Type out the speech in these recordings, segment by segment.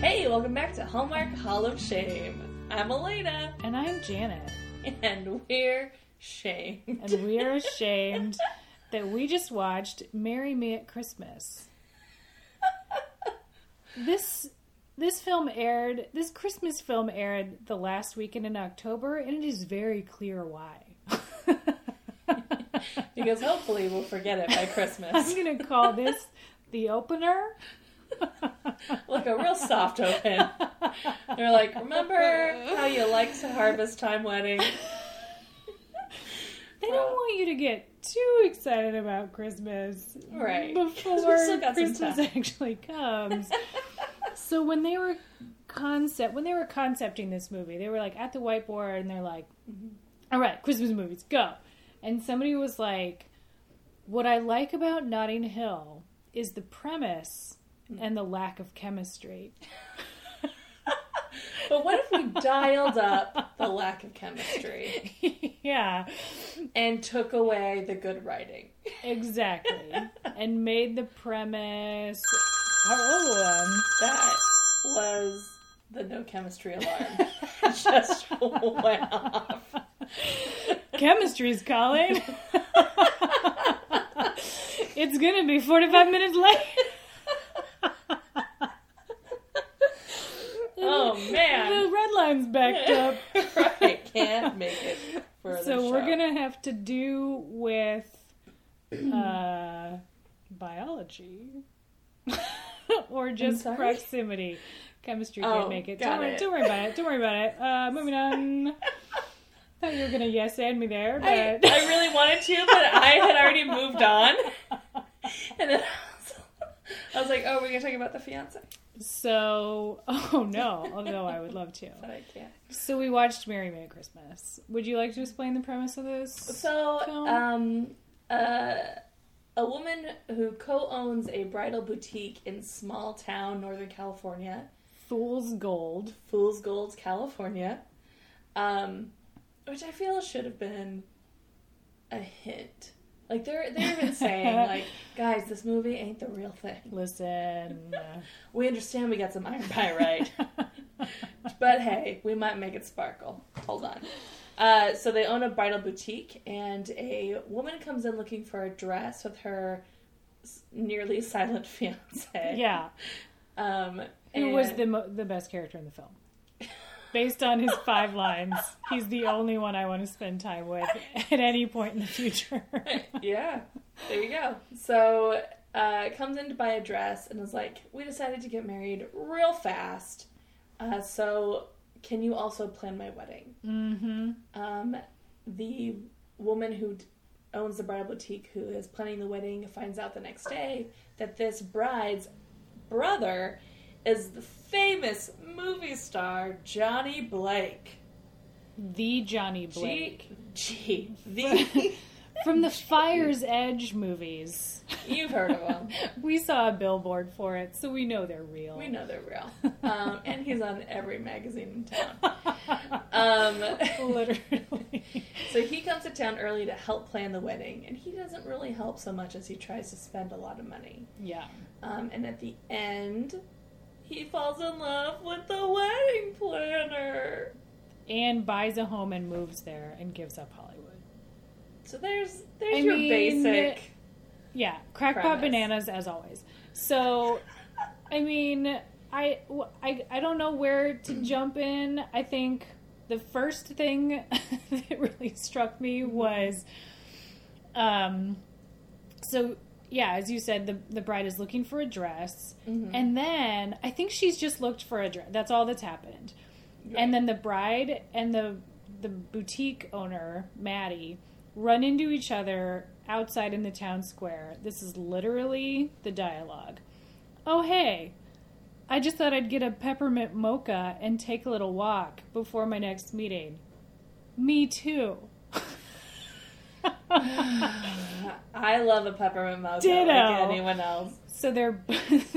Hey, welcome back to Hallmark Hall of Shame. I'm Elena, And I'm Janet. and we're shamed. And we are ashamed that we just watched Marry Me at Christmas. This this film aired this Christmas film aired the last weekend in October and it is very clear why. because hopefully we'll forget it by Christmas. I'm gonna call this the opener. like a real soft open. They're like, remember how you like to harvest time wedding? They don't want you to get too excited about Christmas right before still got some Christmas actually comes. so when they were concept when they were concepting this movie, they were like at the whiteboard and they're like, mm-hmm. "All right, Christmas movies, go." And somebody was like, "What I like about Notting Hill is the premise and the lack of chemistry." But what if we dialed up the lack of chemistry yeah, and took away the good writing? exactly. and made the premise oh, um, That was the no chemistry alarm. Just went off. Chemistry's calling. it's gonna be 45 minutes late. Oh The man. red line's backed up. right, can't make it So we're show. gonna have to do with uh, biology or just proximity. Chemistry can't Oh, make it. Don't worry, it. don't worry about it. Don't worry about it. Uh, moving on. Thought you were gonna yes and me there, but I, I really wanted to, but I had already moved on. And then I was, I was like, oh, we're going to talk about the fiance. So, oh no, although I would love to. But I can't. So we watched Marry Me Christmas. Would you like to explain the premise of this? So, Film? um, uh, a woman who co-owns a bridal boutique in small town Northern California, Fool's Gold. Fool's Gold, California, um, which I feel should have been a hint. Like they're they're even saying like, guys, this movie ain't the real thing. Listen. We understand we got some iron pyrite, but hey, we might make it sparkle. Hold on. Uh, so they own a bridal boutique, and a woman comes in looking for a dress with her nearly silent fiance. yeah. Um, Who was the mo- the best character in the film? Based on his five lines, he's the only one I want to spend time with at any point in the future. yeah, there you go. So uh, comes in to buy a dress and is like, "We decided to get married real fast, uh, so can you also plan my wedding?" mm-hmm. Um, the woman who d- owns the bridal boutique, who is planning the wedding, finds out the next day that this bride's brother is the famous movie star Johnny Blake. The Johnny Blake. G, G, the From the Fire's Edge movies. you've heard of him. We saw a billboard for it, so we know they're real. We know they're real. Um, and he's on every magazine in town. Um, Literally. so he comes to town early to help plan the wedding, and he doesn't really help so much as he tries to spend a lot of money. Yeah. Um, and at the end, he falls in love with the wedding planner. And buys a home and moves there and gives up Hollywood. So there's there's I your mean, basic. Yeah, crackpot bananas as always. So, I mean, I, I, I don't know where to jump in. I think the first thing that really struck me was, um, so yeah, as you said, the the bride is looking for a dress, Mm-hmm. and then I think she's just looked for a dress. That's all that's happened. And then the bride and the the boutique owner, Maddie, run into each other outside in the town square. This is literally the dialogue. Oh hey, I just thought I'd get a peppermint mocha and take a little walk before my next meeting. Me too. I love a peppermint mocha Ditto. like anyone else. so they're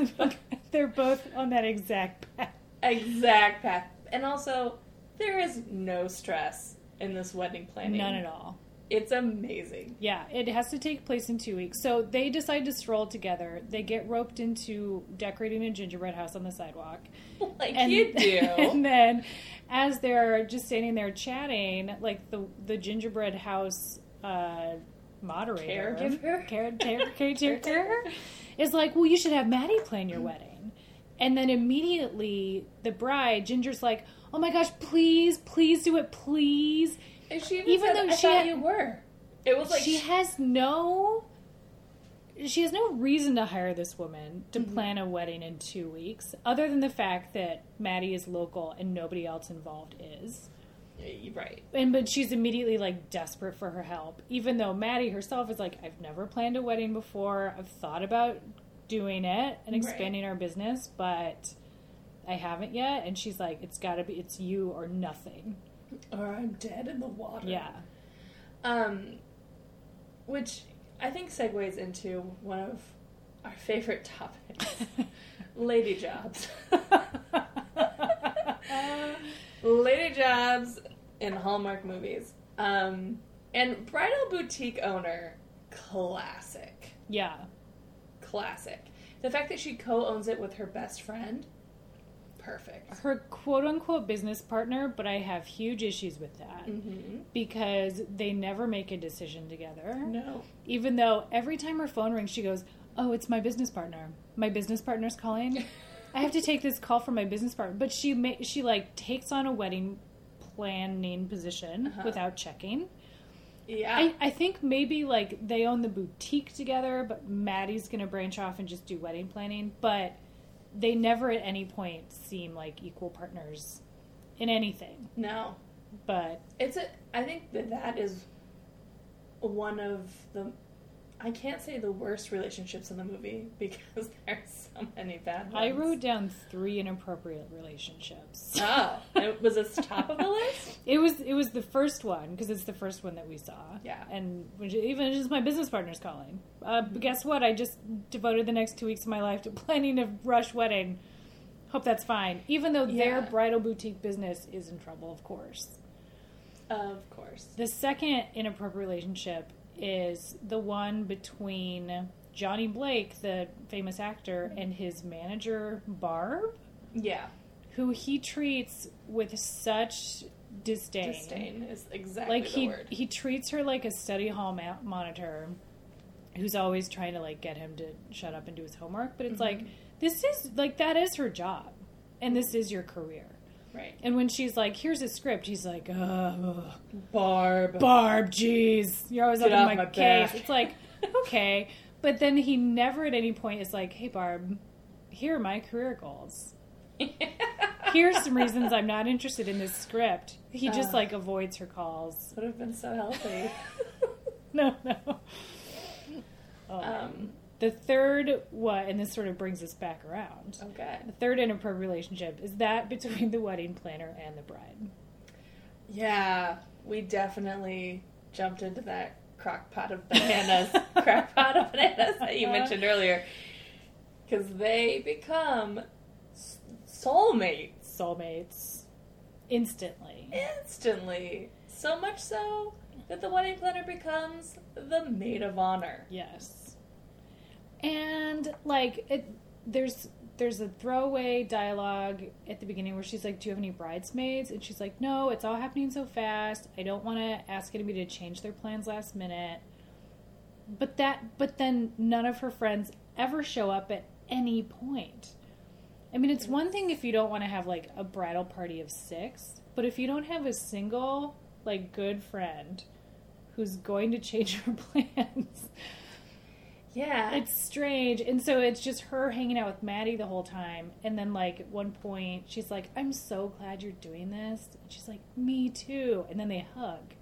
they're both on that exact path. Exact path. And also, there is no stress in this wedding planning. None at all. It's amazing. Yeah, it has to take place in two weeks. So they decide to stroll together. They get roped into decorating a gingerbread house on the sidewalk. Like and, you do. And then, as they're just standing there chatting, like the the gingerbread house uh, moderator, Caregiver? care, care, caretaker, is like, "Well, you should have Maddie plan your wedding." And then immediately, the bride Ginger's like, "Oh my gosh, please, please do it, please." And she even, Even said, though I she thought had- you were. It was like she has no she has no reason to hire this woman to Mm-hmm. plan a wedding in two weeks other than the fact that maddie is local and nobody else involved is right. and but she's immediately like desperate for her help even though maddie herself is like i've never planned a wedding before i've thought about doing it and Right. expanding our business but i haven't yet and she's like it's gotta be it's you or nothing Or I'm dead in the water. yeah Um, which I think segues into one of our favorite topics, lady jobs. lady jobs in Hallmark movies. Um, and bridal boutique owner, classic, yeah classic. The fact that she co-owns it with her best friend, perfect. her quote unquote business partner, but I have huge issues with that Mm-hmm. because they never make a decision together. No. Even though every time her phone rings, she goes, Oh, it's my business partner. My business partner's calling. I have to take this call from my business partner. But she ma- she like takes on a wedding planning position Uh-huh. without checking. Yeah. I, I think maybe like they own the boutique together, but Maddie's gonna branch off and just do wedding planning. But they never at any point seem like equal partners in anything. no. But It's a. I think that that is one of the. I can't say the worst relationships in the movie because there's so many bad ones. I wrote down three inappropriate relationships. Oh, it was this top of the list. It was it was the first one because it's the first one that we saw. Yeah. and even just my business partner's calling. Uh, but guess what? I just devoted the next two weeks of my life to planning a rush wedding. Hope that's fine. Even though their bridal boutique business is in trouble, of course. Of course. The second inappropriate relationship is the one between Johnny Blake, the famous actor, and his manager Barb, Yeah. who he treats with such disdain. Disdain is exactly Like the he word. he treats her like a study hall ma- monitor, who's always trying to like get him to shut up and do his homework. But it's mm-hmm. like this is like that is her job, and this is your career. Right. And when she's like, "Here's a script," he's like, "Ugh." Barb. Barb, jeez, you're always Get up in my, my case. It's like, okay, but then he never at any point is like, hey, Barb, here are my career goals. Here's some reasons I'm not interested in this script. He just like avoids her calls. Would have been so healthy. No, no. Oh, um. The third what, and this sort of brings us back around. Okay. The third inappropriate relationship is that between the wedding planner and the bride. Yeah, we definitely jumped into that crock pot of bananas, crack pot of bananas that you mentioned uh-huh. earlier, because they become soulmates Soulmates, instantly. instantly. So much so that the wedding planner becomes the maid of honor. Yes. And like it there's there's a throwaway dialogue at the beginning where she's like, "Do you have any bridesmaids?" And she's like, "No, it's all happening so fast. I don't want to ask anybody to change their plans last minute." But that but then none of her friends ever show up at any point. I mean, it's one thing if you don't want to have like a bridal party of 6, but if you don't have a single like good friend who's going to change her plans, Yeah, it's strange. And so it's just her hanging out with Maddie the whole time. And then, like, at one point, she's like, I'm so glad you're doing this. And she's like, Me too. And then they hug.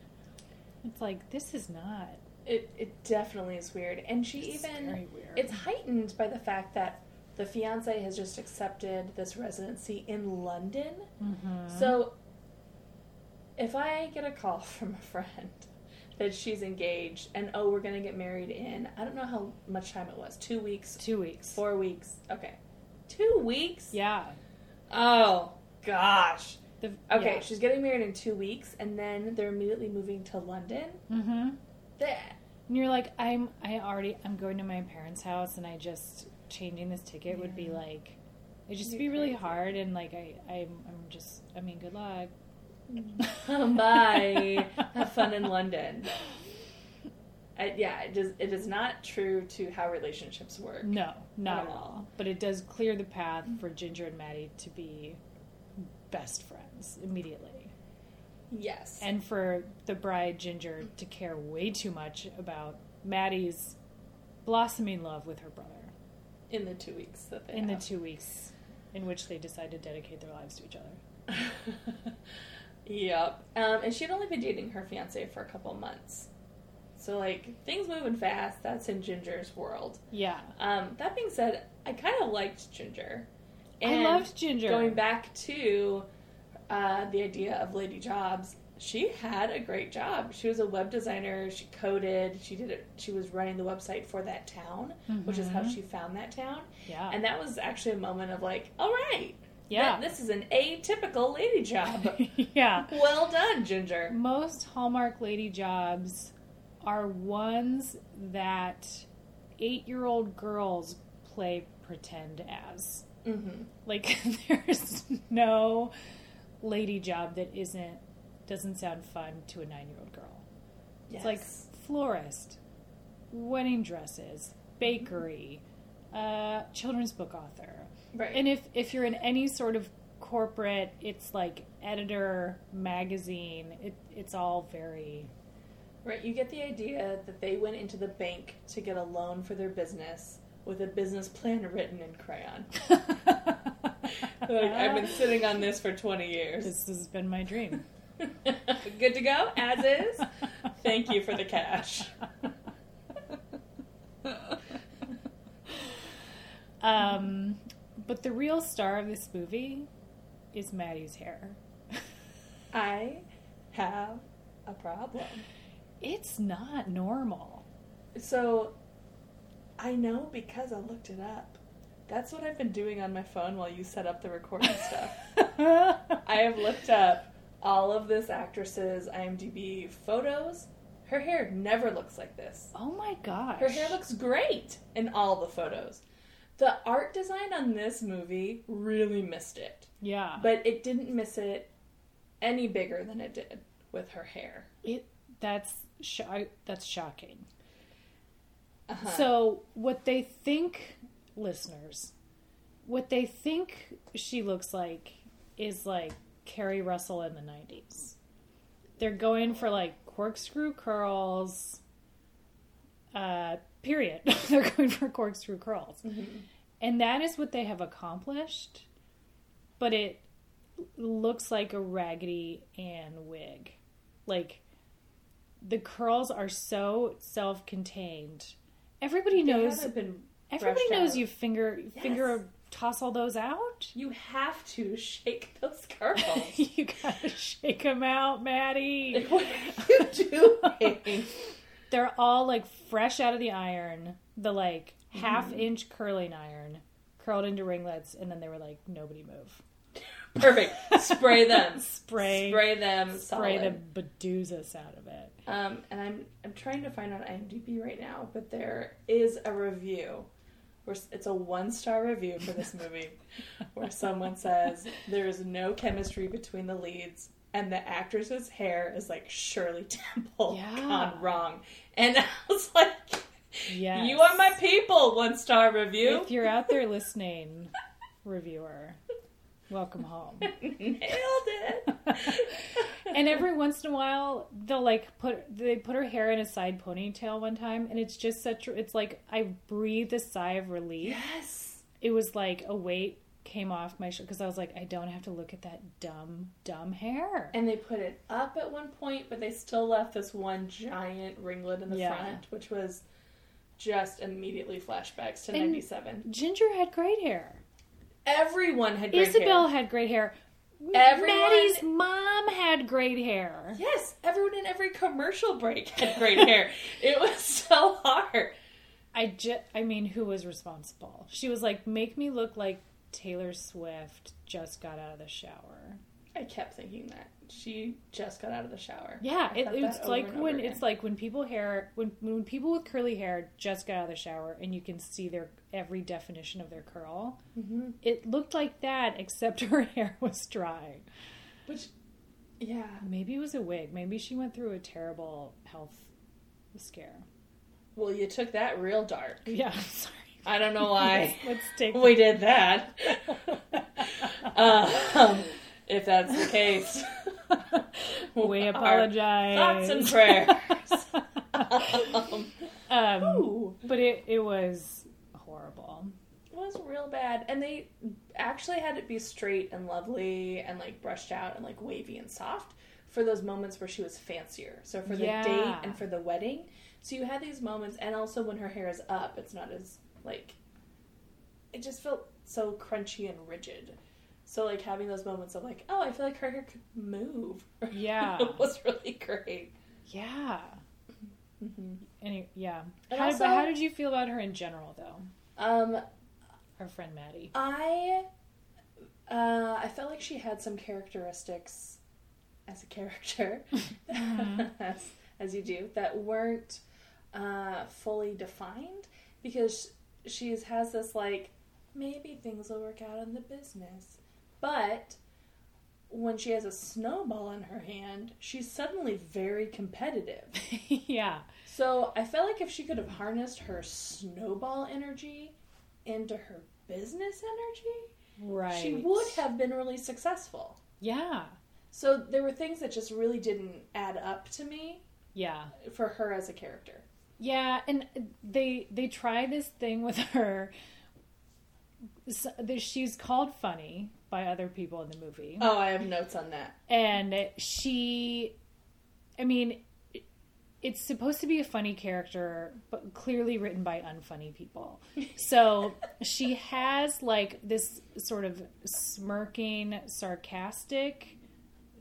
It's like, this is not. it it definitely is weird, and she It's even very weird. it's heightened by the fact that the fiance has just accepted this residency in London. Mm-hmm. So, if I get a call from a friend that she's engaged and oh, we're gonna get married in I don't know how much time it was two weeks, two weeks. four weeks, okay, two weeks. Yeah. Oh gosh, The, Okay, she's getting married in two weeks, and then they're immediately moving to London. Mm-hmm. That And you're like, I'm. I already. I'm going to my parents' house, and I just changing this ticket would be like, it just Be be really hard, and like I, I'm, I'm just. I mean, good luck. Bye. Have fun in London. I, yeah, it does. It is not true to how relationships work. No, not At all. all. But it does clear the path for Ginger and Maddie to be best friends immediately. Yes, And for the bride, Ginger, to care way too much about Maddie's blossoming love with her brother in the two weeks that they in the two weeks in which they decide to dedicate their lives to each other. yep. Um, and she'd only been dating her fiance for a couple months, so like things moving fast. That's in Ginger's world. Yeah. Um, that being said, I kind of liked Ginger. I loved Ginger. Going back to uh, the idea of Lady Jobs, she had a great job. She was a web designer. She coded. She did it. She was running the website for that town, which is how Mhm. she found that town. Yeah. And that was actually a moment of like, all right, yeah. th- this is an atypical lady job. yeah. well done, Ginger. Most Hallmark lady jobs are ones that eight year old girls play pretend as. hmm Like, there's no lady job that isn't doesn't sound fun to a nine year old girl. Yes. It's like florist, wedding dresses, bakery, uh, children's book author. Right. And if if you're in any sort of corporate, it's like editor, magazine. It it's all very Right, you get the idea that they went into the bank to get a loan for their business with a business plan written in crayon. Like, I've been sitting on this for 20 years. This has been my dream. Good to go, as is. Thank you for the cash. um, but the real star of this movie is Maddie's hair. I have a problem. It's not normal. So, I know because I looked it up. That's what I've been doing on my phone while you set up the recording stuff. I have looked up all of this actress's IMDb photos. Her hair never looks like this. oh my gosh. Her hair looks great in all the photos. The art design on this movie really missed it, Yeah. but it didn't miss it any bigger than it did with her hair. it that's sho- that's shocking. Uh-huh. So what they think, listeners, what they think she looks like is like Keri Russell in the '90s. They're going for like corkscrew curls. Uh, period. They're going for corkscrew curls, Mhm. and that is what they have accomplished. But it looks like a Raggedy Ann wig, like the curls are so self-contained. Everybody They knows been Everybody knows out. you finger Yes. finger toss all those out. You have to shake those curls. you gotta shake them out, Maddie. what are you doing? They're all like fresh out of the iron, the like half Mm-hmm. inch curling iron, curled into ringlets, and then they were like, nobody move. Perfect. Spray them. Spray, Spray them. spray solid. the bedoozas out of it. Um, and I'm I'm trying to find on IMDb right now, but there is a review where it's a one star review for this movie, where someone says there is no chemistry between the leads, and the actress's hair is like Shirley Temple Yeah. gone wrong, and I was like, Yes. "You are my people." One star review. If you're out there listening, reviewer, welcome home. Nailed it. and every once in a while they'll like put they put her hair in a side ponytail one time and it's just such it's like i breathed a sigh of relief yes. it was like a weight came off my because i was like i don't have to look at that dumb dumb hair And they put it up at one point, but they still left this one giant ringlet in the Yeah. front, which was just immediately flashbacks to And- 97. ginger had great hair Everyone had great hair. isabel hair. had great hair Everyone- maddie's mom had great hair Yes, everyone in every commercial break had great hair. It was so hard. i just i mean who was responsible she was like make me look like taylor swift just got out of the shower I kept thinking that she just got out of the shower. Yeah, it, it's like when again. it's like when people hair when when people with curly hair just got out of the shower and you can see their every definition of their curl. Mhm. It looked like that, except her hair was dry. which, yeah, Maybe it was a wig. Maybe she went through a terrible health scare. well, you took that real dark. Yeah, sorry. I don't know why Let's take. we did that. um, if that's the case, we Our apologize. Thoughts and prayers. um, um, but it it was horrible. It was real bad. And they actually had it be straight and lovely and like brushed out and like wavy and soft for those moments where she was fancier. So for the Yeah. date and for the wedding. So you had these moments and also when her hair is up, it's not as like it just felt so crunchy and rigid. So like having those moments of like, oh, I feel like her hair could move. Yeah. it was really great. Yeah. hmm Any, yeah. And How, also- but how did you feel about her in general, though? Um, Our friend Maddie. I uh, I felt like she had some characteristics as a character, Mhm. as, as you do, that weren't uh, fully defined because she has this like maybe things will work out in the business, but when she has a snowball in her hand, she's suddenly very competitive. yeah. So I felt like if she could have harnessed her snowball energy into her business energy, Right. she would have been really successful. Yeah. So there were things that just really didn't add up to me Yeah. for her as a character. Yeah, and they they try this thing with her. So, she's called funny by other people in the movie, Oh, I have notes on that. and she, I mean, it- it's supposed to be a funny character, but clearly written by unfunny people. So she has like this sort of smirking, sarcastic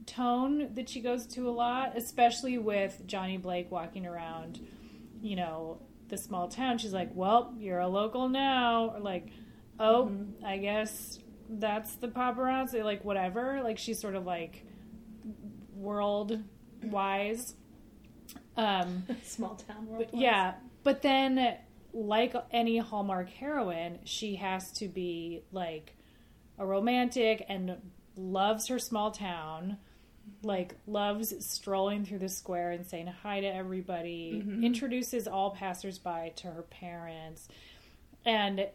tone that she goes to a lot, especially with Johnny Blake walking around, you know, the small town. She's like, "Well, you're a local now," or like, "Oh, I guess that's the paparazzi," like whatever. Like she's sort of like world wise. Um, Small town world. yeah, but then like any Hallmark heroine, she has to be like a romantic and loves her small town, like loves strolling through the square and saying hi to everybody, introduces all passersby to her parents, and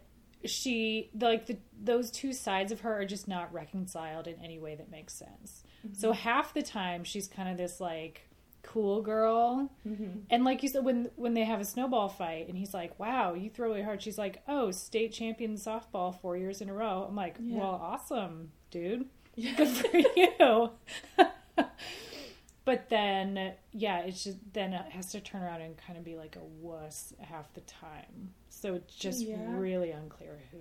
she like the those two sides of her are just not reconciled in any way that makes sense. So half the time she's kind of this like cool girl Mm-hmm. and like you said, when when they have a snowball fight, and he's like, "Wow, you throw really hard." She's like, "Oh, state champion softball four years in a row." I'm like, Yeah. "Well, awesome, dude. Yeah. Good for you." but then, yeah, it's just then it has to turn around and kind of be like a wuss half the time. So it's just Yeah. really unclear who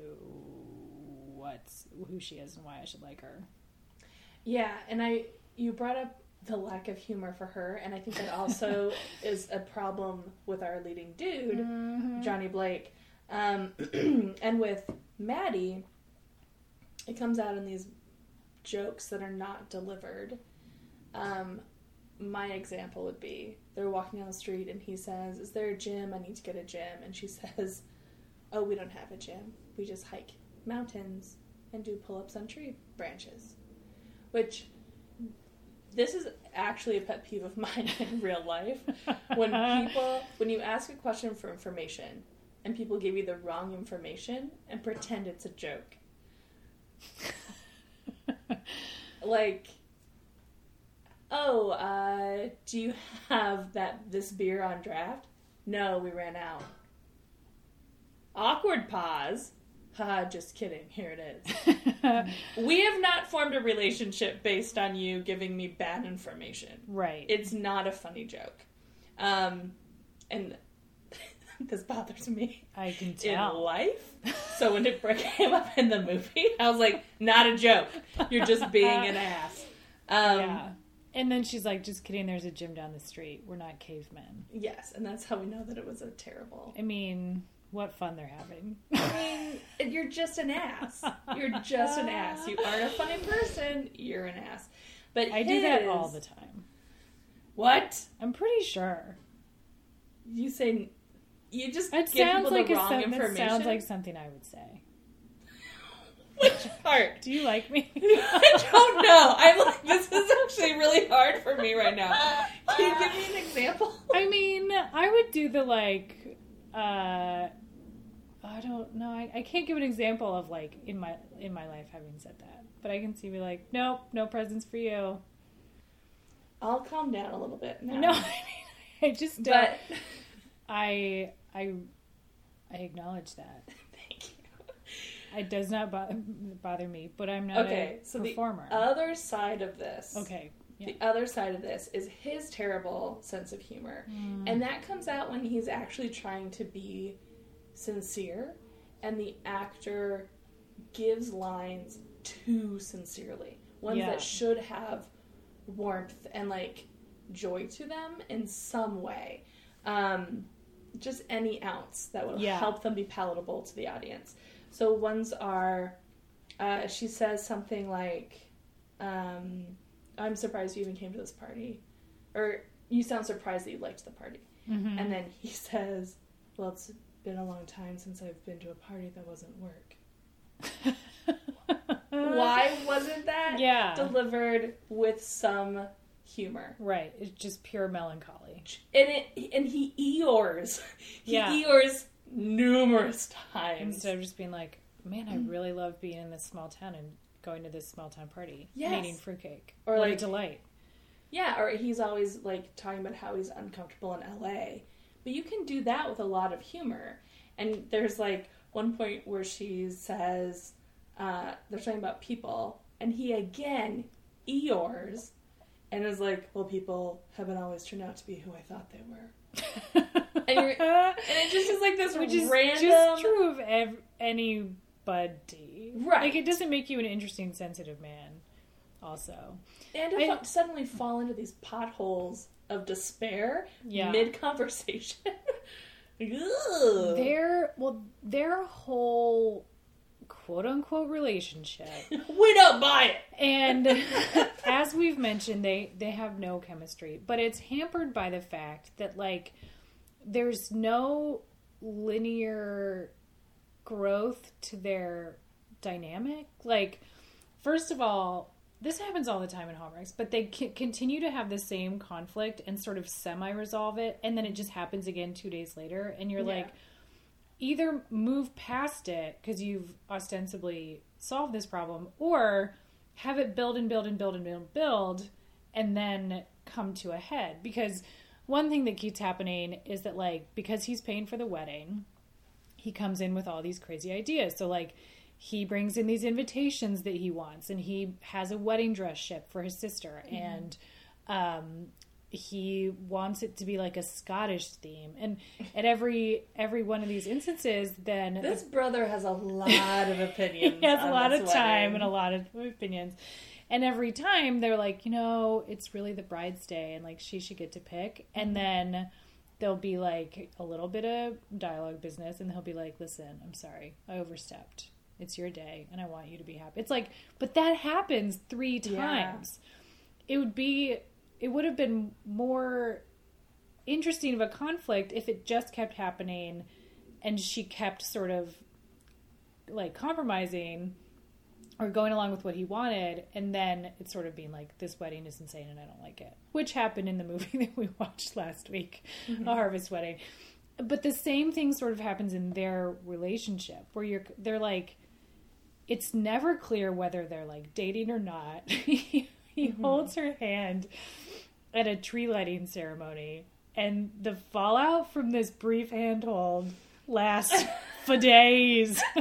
what's who she is and why I should like her. Yeah, and I you brought up the lack of humor for her, and I think that also is a problem with our leading dude, Mm-hmm. Johnny Blake, um, and with Maddie. It comes out in these jokes that are not delivered. Um, my example would be they're walking down the street, and he says, "Is there a gym? I need to get a gym." And she says, "Oh, we don't have a gym. We just hike mountains and do pull-ups on tree branches." Which this is actually a pet peeve of mine in real life. When people, when you ask a question for information and people give you the wrong information and pretend it's a joke. Like, oh, uh, do you have that this beer on draft? No, we ran out. Awkward pause. Haha, just kidding. Here it is. We have not formed a relationship based on you giving me bad information. right. It's not a funny joke. Um, and this bothers me I can in tell. life. So when it came up in the movie, I was like, not a joke. You're just being an ass. Um, yeah. And then she's like, just kidding, there's a gym down the street. We're not cavemen. Yes, and that's how we know that it was a terrible. I mean, what fun they're having. I mean, you're just an ass. You're just an ass. You aren't a funny person. You're an ass. But I do that all the time. What I'm pretty sure. you say? You just It give sounds people like the a, wrong that information. sounds like something I would say. which part? Do you like me? I don't know. I'm like, this is actually really hard for me right now. Can you give me an example? I mean, I would do the like. uh I don't know. I, I can't give an example of like in my in my life having said that, but I can see me like, nope, no presents for you. I'll calm down a little bit now. No, I mean, I just don't. but I I I acknowledge that. It does not bo- bother me, but I'm not Okay, a so the performer. other side of this. okay. Yeah. The other side of this is his terrible sense of humor. Mm. And that comes out when he's actually trying to be sincere and the actor gives lines too sincerely. Ones Yeah. that should have warmth and like joy to them in some way. Um, just any ounce that will Yeah. help them be palatable to the audience. So ones are, uh, she says something like, um, I'm surprised you even came to this party. Or you sound surprised that you liked the party. Mhm. And then he says, Well, it's been a long time since I've been to a party that wasn't work. Why wasn't that Yeah. delivered with some humor? Right. It's just pure melancholy. And it and he eeyores. He Yeah. eeyores numerous times. Instead of just being like, man, I really love being in this small town and going to this small town party Yes. and eating fruitcake. Or what like- a delight. Yeah, or he's always like talking about how he's uncomfortable in LA. But you can do that with a lot of humor. And there's like one point where she says, uh, they're talking about people, and he again eeyores and is like, Well, people haven't always turned out to be who I thought they were. And, you're, and it just is like this Which is random. just true of ev- anybody. Right. Like, it doesn't make you an interesting, sensitive man, also. And to I- suddenly fall into these potholes of despair Yeah. mid conversation. Their, well, their whole quote unquote relationship we don't buy it. and as we've mentioned they they have no chemistry but it's hampered by the fact that like there's no linear growth to their dynamic like first of all this happens all the time in hallmarks but they c- continue to have the same conflict and sort of semi resolve it and then it just happens again two days later and you're Yeah. like either move past it because you've ostensibly solved this problem or have it build and build and build and build and build and then come to a head. Because one thing that keeps happening is that like because he's paying for the wedding he comes in with all these crazy ideas. So like he brings in these invitations that he wants and he has a wedding dress ship for his sister and um he wants it to be like a Scottish theme, and at every every one of these instances, then This brother has a lot of opinions. he has a lot of time wedding. and a lot of opinions. And every time they're like, you know, it's really the bride's day and like she should get to pick. And mm-hmm. then there'll be like a little bit of dialogue business and he'll be like, listen, I'm sorry, I overstepped. It's your day and I want you to be happy. It's like, but that happens three Yeah. times. It would be, it would have been more interesting of a conflict if it just kept happening and she kept sort of like compromising or going along with what he wanted and then it's sort of being like this wedding is insane and i don't like it which happened in the movie that we watched last week mm-hmm. a harvest wedding. But the same thing sort of happens in their relationship where you're they're like it's never clear whether they're like dating or not he holds her hand at a tree lighting ceremony and the fallout from this brief handhold lasts for days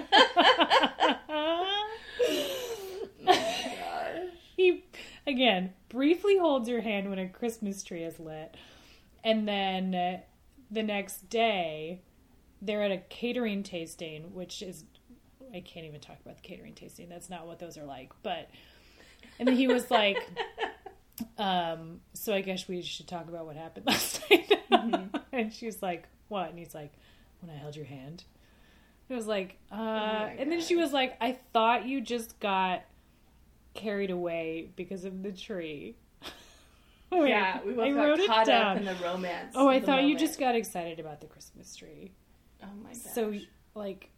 he again briefly holds her hand when a Christmas tree is lit, and then uh, the next day they're at a catering tasting, which is I can't even talk about the catering tasting. That's not what those are like. But and then he was like, um, "So I guess we should talk about what happened last night." and she's like, "What?" And he's like, "When I held your hand." It was like, uh, my and then she was like, I thought you just got carried away because of the tree. Wait, yeah, we both I wrote it caught down. up in the romance. oh, I thought you just got excited about the Christmas tree. Oh my gosh. So, like, oh god.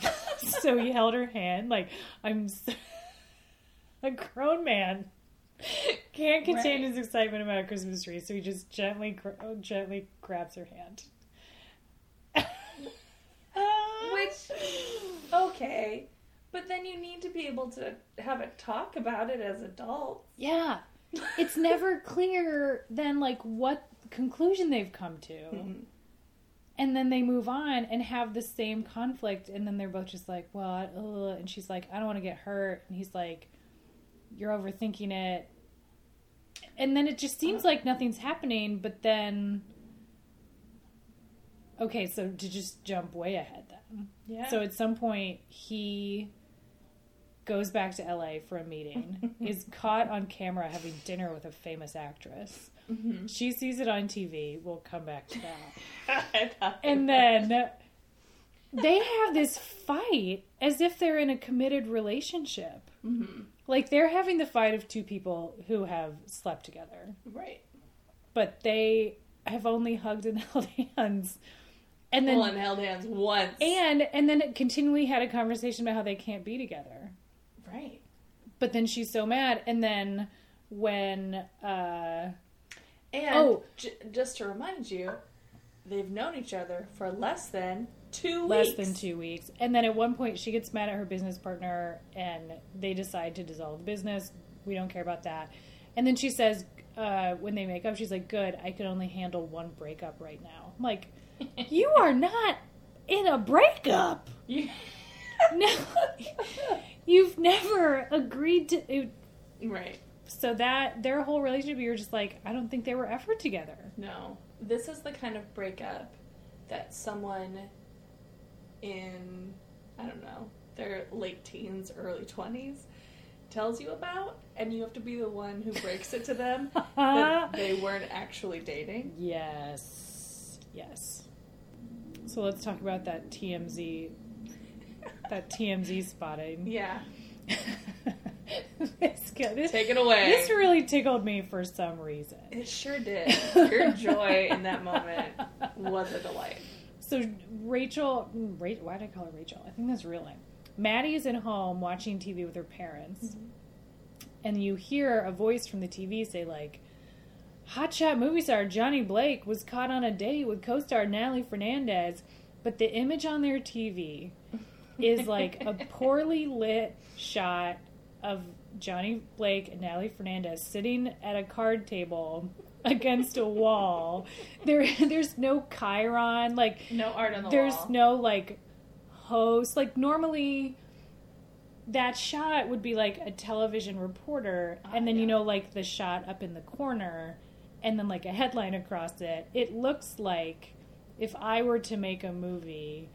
so he held her hand, like, I'm a grown man. Can't contain Right. his excitement about a Christmas tree, so he just gently, gra- gently grabs her hand. Which, okay. But then you need to be able to have a talk about it as adults. Yeah. It's never clear then like what conclusion they've come to. Mhm. And then they move on and have the same conflict and then they're both just like, "What?" Ugh. and she's like, "I don't want to get hurt." And he's like, "You're overthinking it." And then it just seems like nothing's happening, but then Okay, so to just jump way ahead then. Yeah. So at some point, he goes back to LA for a meeting. is caught on camera having dinner with a famous actress. Mhm. She sees it on TV. We'll come back to that. And then they have this fight as if they're in a committed relationship. Mhm. Like they're having the fight of two people who have slept together, Right. but they have only hugged and held hands. And then well, and held hands once. and and then it continually had a conversation about how they can't be together. right. But then she's so mad and then when uh And Oh. j- just to remind you, they've known each other for less than two less weeks. than two weeks. And then at one point, she gets mad at her business partner, and they decide to dissolve the business. We don't care about that. And then she says, uh, when they make up, she's like, "Good, I can only handle one breakup right now." I'm like, you are not in a breakup. You- No, you've never agreed to. It, right. So that their whole relationship, you're just like, I don't think they were ever together. No. This is the kind of breakup that someone in, I don't know, their late teens, early 20s tells you about, and you have to be the one who breaks it to them that they weren't actually dating. Yes. Yes. So let's talk about that TMZ that TMZ spotting. Yeah. This, this, Take it away. this really tickled me for some reason. It sure did. Your joy in that moment was a delight. So Rachel, mm, why did I call her Rachel? I think that's real name. Maddie is at home watching TV with her parents, and you hear a voice from the TV say like, "Hotshot movie star Johnny Blake was caught on a date with co-star Natalie Fernandez," but the image on their TV is like a poorly lit shot of Johnny Blake and Natalie Fernandez sitting at a card table against a wall. There, there's no chyron. Like No art on the there's wall. There's no like host. Like normally, that shot would be like a television reporter, Ah, and then you know like the shot up in the corner, and then like a headline across it. It looks like if I were to make a movie.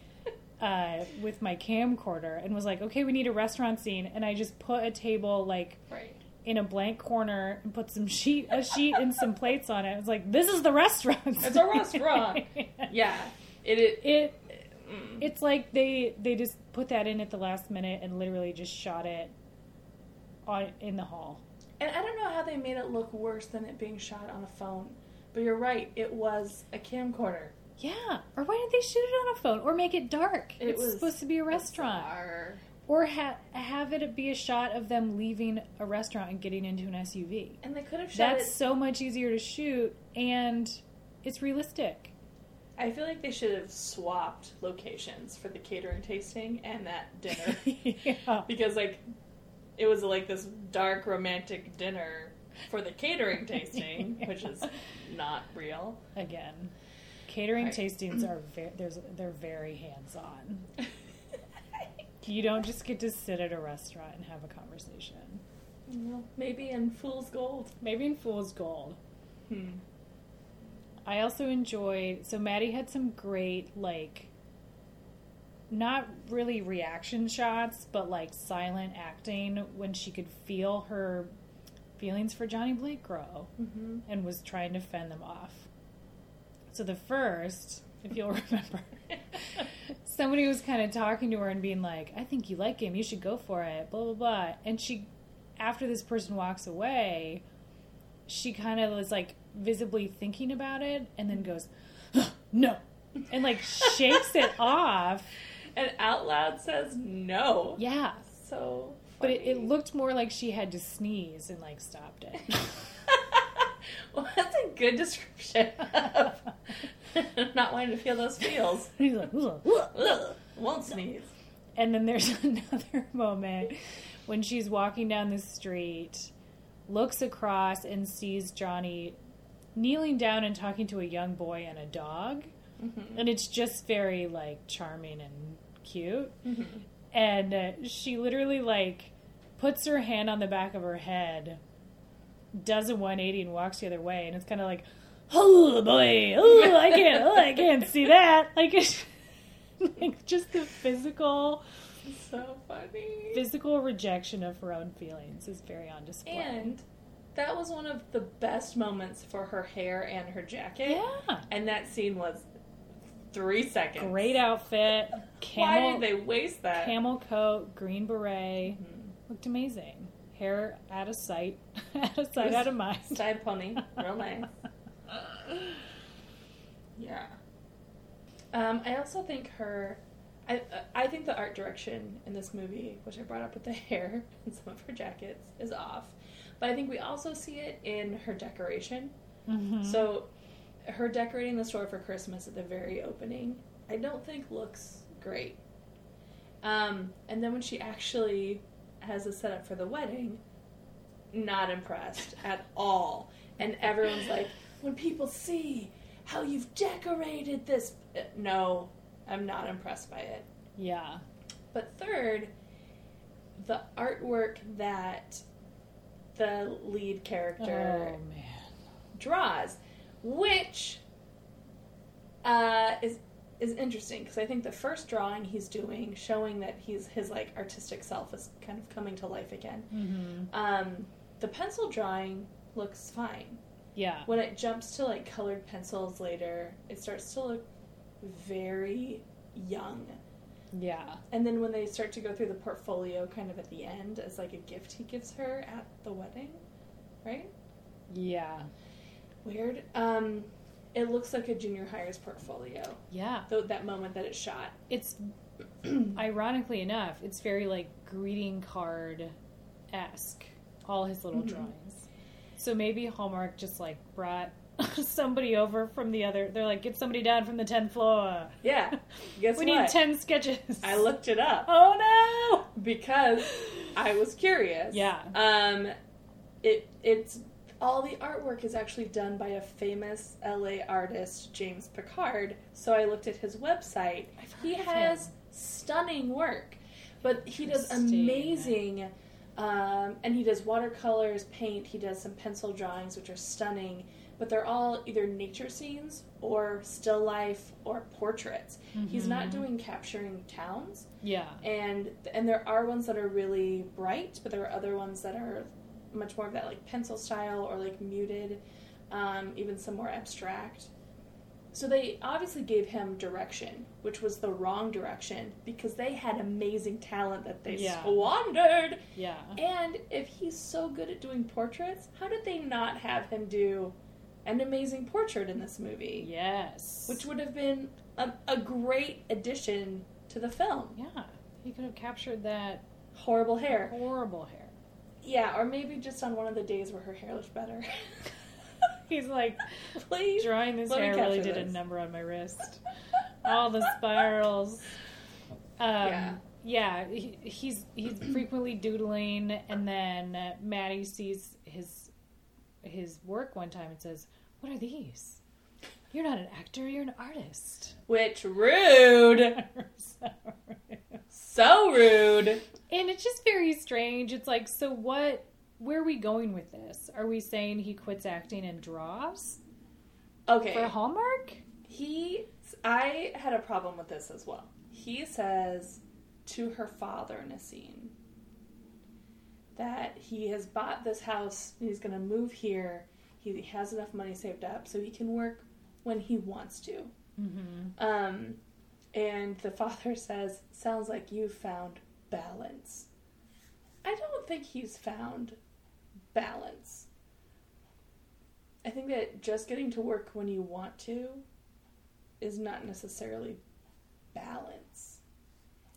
Uh, with my camcorder and was like, okay, we need a restaurant scene, and I just put a table like Right. in a blank corner and put some sheet a sheet and some plates on it. It's like this is the restaurant. It's a restaurant. Yeah. It, it, it mm. it's like they they just put that in at the last minute and literally just shot it on in the hall. And I don't know how they made it look worse than it being shot on a phone. But you're right, it was a camcorder. Yeah, or why didn't they shoot it on a phone or make it dark? It it's was supposed to be a restaurant, bizarre. or ha- have it be a shot of them leaving a restaurant and getting into an SUV. And they could have shot That's it. so much easier to shoot, and it's realistic. I feel like they should have swapped locations for the catering tasting and that dinner. yeah. because, like, it was like this dark romantic dinner for the catering tasting, which is not real. Again, catering Right. tastings are very there's they're very hands on. You don't just get to sit at a restaurant and have a conversation. well, maybe in Fool's Gold. Maybe in Fool's Gold. Hmm. I also enjoyed so Maddie had some great like not really reaction shots, but like silent acting when she could feel her feelings for Johnny Blake grow Mm-hmm. and was trying to fend them off. So the first if you'll remember. Somebody was kind of talking to her and being like, I think you like him. You should go for it. Blah, blah, blah. And she, after this person walks away, she kind of was like visibly thinking about it and then goes, no. And like shakes it off. And out loud says no. Yeah. So. But it, it looked more like she had to sneeze and like stopped it. well, that's a good description of not wanting to feel those feels. He's like, "Ugh." Ugh, won't sneeze. And then there's another moment when she's walking down the street, looks across and sees Johnny kneeling down and talking to a young boy and a dog. Mm-hmm. And it's just very like charming and cute. Mm-hmm. And uh, she literally like puts her hand on the back of her head, does a 180 and walks the other way. And it's kind of like, oh boy, oh I can't, oh, I can't see that. Like, it's, like just the physical So funny. physical rejection of her own feelings is very on display. And that was one of the best moments for her hair and her jacket. yeah, And that scene was three seconds. great outfit, Why camel did they waste that? camel coat, green beret, Mhm. looked amazing. Hair out of sight, out of sight, out of mind. Side pony, real nice. Yeah. Um, I also think her. I I think the art direction in this movie, which I brought up with the hair and some of her jackets, is off. But I think we also see it in her decoration. Mhm. So, her decorating the store for Christmas at the very opening, I don't think looks great. Um, and then when she actually has a setup for the wedding, not impressed at all. And everyone's like, when people see how you've decorated this, no, I'm not impressed by it. yeah, But third, the artwork that the lead character oh man, draws, which uh, is is interesting because I think the first drawing he's doing, showing that he's his like artistic self is kind of coming to life again. hmm Um, the pencil drawing looks fine. yeah, When it jumps to like colored pencils later, it starts to look very young. yeah, And then when they start to go through the portfolio kind of at the end as like a gift he gives her at the wedding, right? yeah, Weird. Um, it looks like a junior hires portfolio. yeah. Though that moment that it shot. It's ironically enough, it's very like greeting card esque. All his little Mhm. drawings. So maybe Hallmark just like brought somebody over from the other. They're like, get somebody down from the tenth floor. Yeah. Guess we what? need ten sketches. I looked it up Oh no! because I was curious. Yeah. Um, it it's all the artwork is actually done by a famous LA artist, James Picard. So I looked at his website. I've heard He has him. stunning work, but he does amazing. Um, and he does watercolors, paint. He does some pencil drawings, which are stunning. But they're all either nature scenes or still life or portraits. He's not Mhm. doing capturing towns Yeah. and and there are ones that are really bright, but there are other ones that are much more of that like pencil style or like muted, um, even some more abstract. So they obviously gave him direction, which was the wrong direction because they had amazing talent that they Yeah. squandered. Yeah. And if he's so good at doing portraits, how did they not have him do an amazing portrait in this movie? Yes. Which would have been a, a great addition to the film. yeah, he could have captured that Horrible hair. horrible hair. Yeah, or maybe just on one of the days where her hair looked better. He's like Please. drawing this hair really did a number on my wrist. All the spirals. Um, Yeah. yeah. he, he's he's frequently doodling, and then uh, Maddie sees his his work one time and says, "What are these? You're not an actor. You're an artist." Which rude. So rude. And it's just very strange. It's like, so what? Where are we going with this? Are we saying he quits acting and draws Okay. for Hallmark? He I had a problem with this as well. He says to her father in a scene that he has bought this house and he's going to move here. He has enough money saved up so he can work when he wants to. Mm-hmm. Um, and the father says, "Sounds like you found balance." I don't think he's found balance. I think that just getting to work when you want to is not necessarily balance.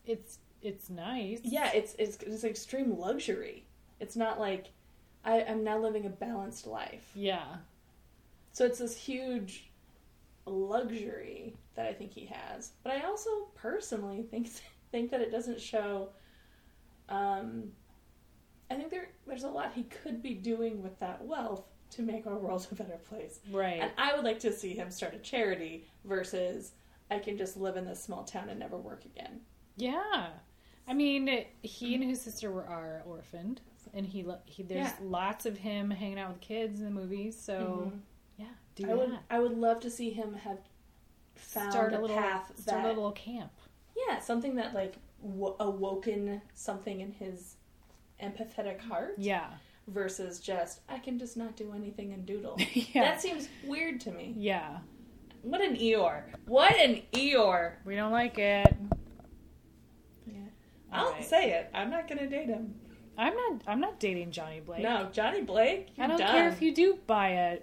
It's it's nice. Yeah, it's it's it's extreme luxury. It's not like I, I'm now living a balanced life. Yeah. So it's this huge luxury that I think he has. But I also personally think think that it doesn't show um I think there there's a lot he could be doing with that wealth to make our world a better place. Right. And I would like to see him start a charity versus I can just live in this small town and never work again. Yeah. I mean, he and his sister were are orphaned, and he he there's Yeah. lots of him hanging out with kids in the movies. So Mhm. yeah, do I that. would I would love to see him have found start a, a little path start that a little camp. yeah something that like w- awoken something in his empathetic heart Yeah. versus just I can just not do anything and doodle. yeah. That seems weird to me. yeah. What an Eeyore! What an Eeyore! We don't like it. Yeah. I'll Alright. say it. I'm not gonna date him. I'm not. I'm not dating Johnny Blake. No, Johnny Blake. I don't done. care if you do buy a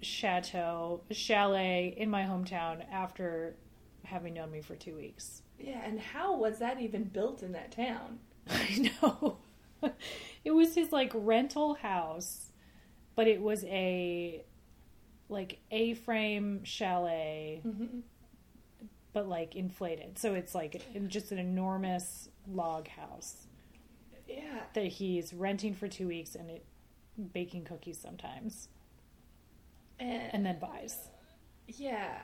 chateau, a chalet in my hometown after having known me for two weeks. Yeah, and how was that even built in that town? I know. it was his like rental house, but it was a like A-frame chalet, Mm-hmm. but like inflated. So it's like just an enormous log house Yeah. that he's renting for two weeks and it baking cookies sometimes, And, and then buys. yeah.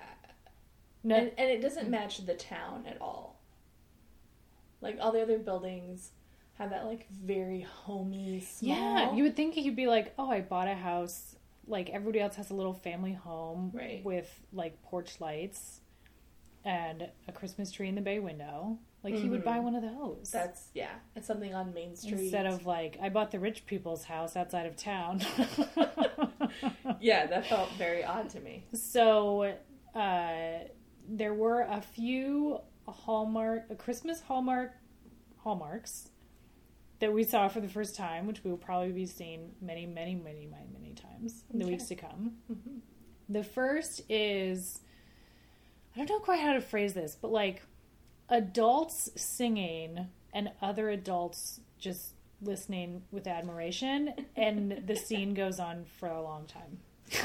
No, And, and it doesn't match the town at all. Like all the other buildings have that like very homey small. Yeah, you would think he'd be like, "Oh, I bought a house. Like everybody else has a little family home Right. with like porch lights and a Christmas tree in the bay window. Like he would buy one of those That's yeah. It's something on Main Street instead of like I bought the rich people's house outside of town." yeah. That felt very odd to me. So uh, there were a few Hallmark, uh, Christmas Hallmark hallmarks that we saw for the first time, which we will probably be seeing many, many, many, many, many times in the Okay. weeks to come. The first is I don't know quite how to phrase this, but like adults singing and other adults just listening with admiration, and the scene goes on for a long time.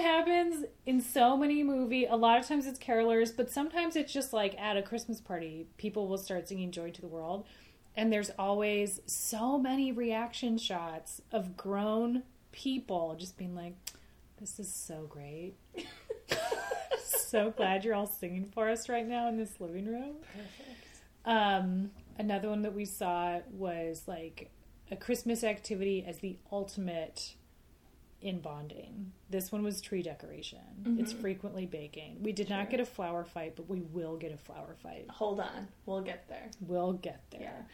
happens in so many movie. A lot of times it's carolers, but sometimes it's just like at a Christmas party, people will start singing "Joy to the World," and there's always so many reaction shots of grown people just being like, "This is so great." so glad you're all singing for us right now in this living room. Um, another one that we saw was like a Christmas activity as the ultimate in bonding. This one was tree decoration. It's Mhm. frequently baking. We did not get a flour fight, but we will get a flour fight. Hold on, we'll get there. We'll get there.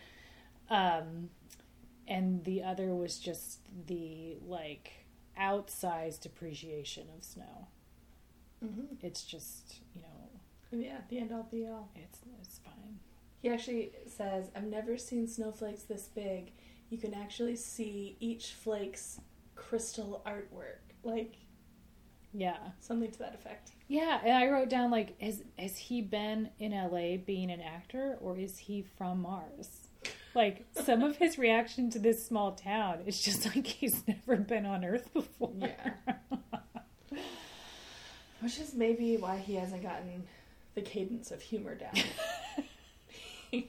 Um, and the other was just the like outsized appreciation of snow. Mm-hmm. It's just you know Yeah, the end all be all. it's it's fine. He actually says, "I've never seen snowflakes this big. You can actually see each flake's crystal artwork, like Yeah. something to that effect." Yeah, and I wrote down like, has has he been in LA being an actor, or is he from Mars? Like some of his reaction to this small town, it's just like he's never been on Earth before. Yeah. Which is maybe why he hasn't gotten the cadence of humor down.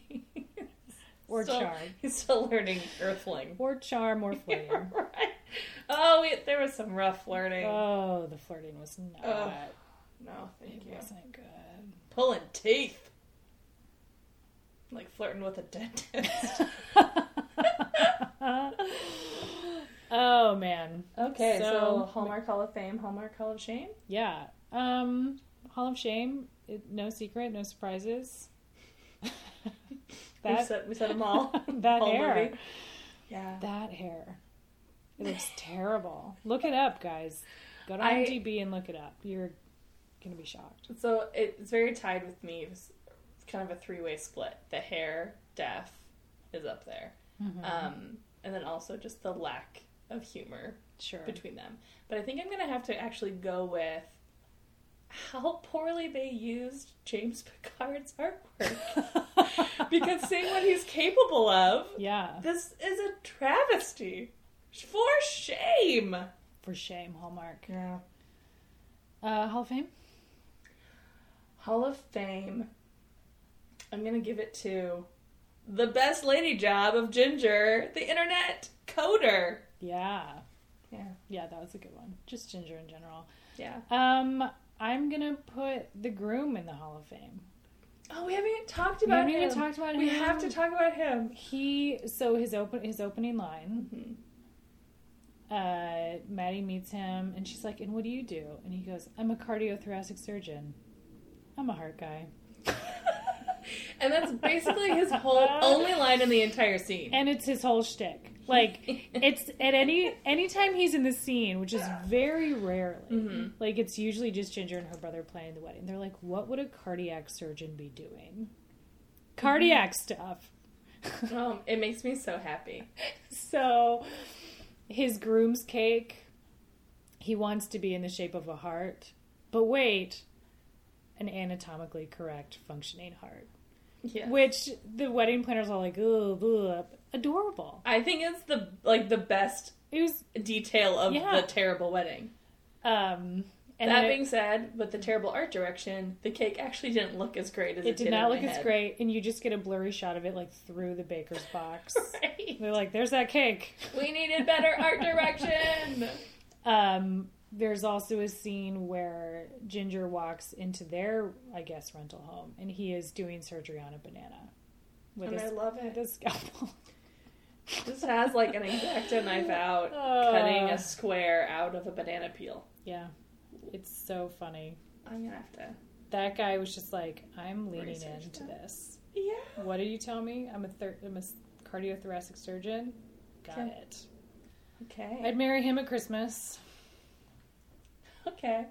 or Still- charm, He's still learning Earthling. or charm, or flirting. right. Oh, we, there was some rough flirting. Oh, the flirting was not. Ugh, no, thank it you. wasn't good. Pulling teeth. Like flirting with a dentist. oh man. okay, so, So- Hallmark Hall of Fame, Hallmark Hall of Shame. Yeah. Um Hall of Shame, it, no secret, no surprises. we, that said, we said them all. that Whole hair. movie. Yeah. That hair. It looks terrible. Look it up, guys. Go to I- IMDb and look it up. You're gonna be shocked. So it's very tied with me. It's kind of a three way split. The hair, deaf is up there. Mm-hmm. Um, and then also just the lack of humor Sure. between them. But I think I'm gonna have to actually go with how poorly they used James Picard's artwork. because seeing what he's capable of, yeah, this is a travesty. For shame. for shame, Hallmark. Yeah. Uh, Hall of Fame. Hall of Fame. I'm gonna give it to the best lady job of Ginger, the internet coder. Yeah, Yeah. yeah, that was a good one. Just Ginger in general. Yeah. Um, I'm gonna put the groom in the Hall of Fame. Oh, we haven't even talked We about haven't him. even talked about we him. have to talk about him. He so his open his opening line. Mhm. Uh, Maddie meets him and she's like, "And what do you do?" And he goes, "I'm a cardiothoracic surgeon. I'm a heart guy." And that's basically his whole only line in the entire scene. And it's his whole shtick. Like it's at any anytime he's in the scene, which is very rarely. Mhm. Like it's usually just Ginger and her brother planning the wedding. They're like, "What would a cardiac surgeon be doing?" Cardiac stuff. Oh, it makes me so happy. So, his groom's cake, he wants to be in the shape of a heart. But wait, an anatomically correct functioning heart. Yeah. Which the wedding planners are like, ugh, adorable. I think it's the like the best It was, detail of Yeah. the terrible wedding. um, and that being said, with the terrible art direction, the cake actually didn't look as great as it, it, did did not look as head. great, and you just get a blurry shot of it like through the baker's box. Right. They're like, there's that cake. We needed better art direction. Um, there's also a scene where Ginger walks into their, I guess, rental home, and he is doing surgery on a banana with, and I love with it. a scalpel. Just has like an X-Acto knife out, Uh. cutting a square out of a banana peel. yeah, it's so funny. I'm gonna have to. That guy was just like, I'm leaning into that. this. Yeah. What did you tell me? I'm a thir- I'm a cardiothoracic surgeon. Got Okay. it. Okay. I'd marry him at Christmas. Okay.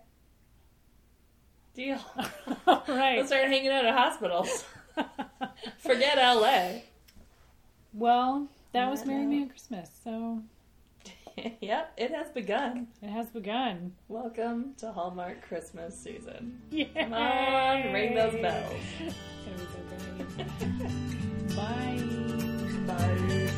Deal. All Let's start hanging out at hospitals. Forget LA. well, that was Marry. Me at Christmas, so yep, it has begun. It has begun. Welcome to Hallmark Christmas season. Yay. Come on, ring those bells. Bye. Bye.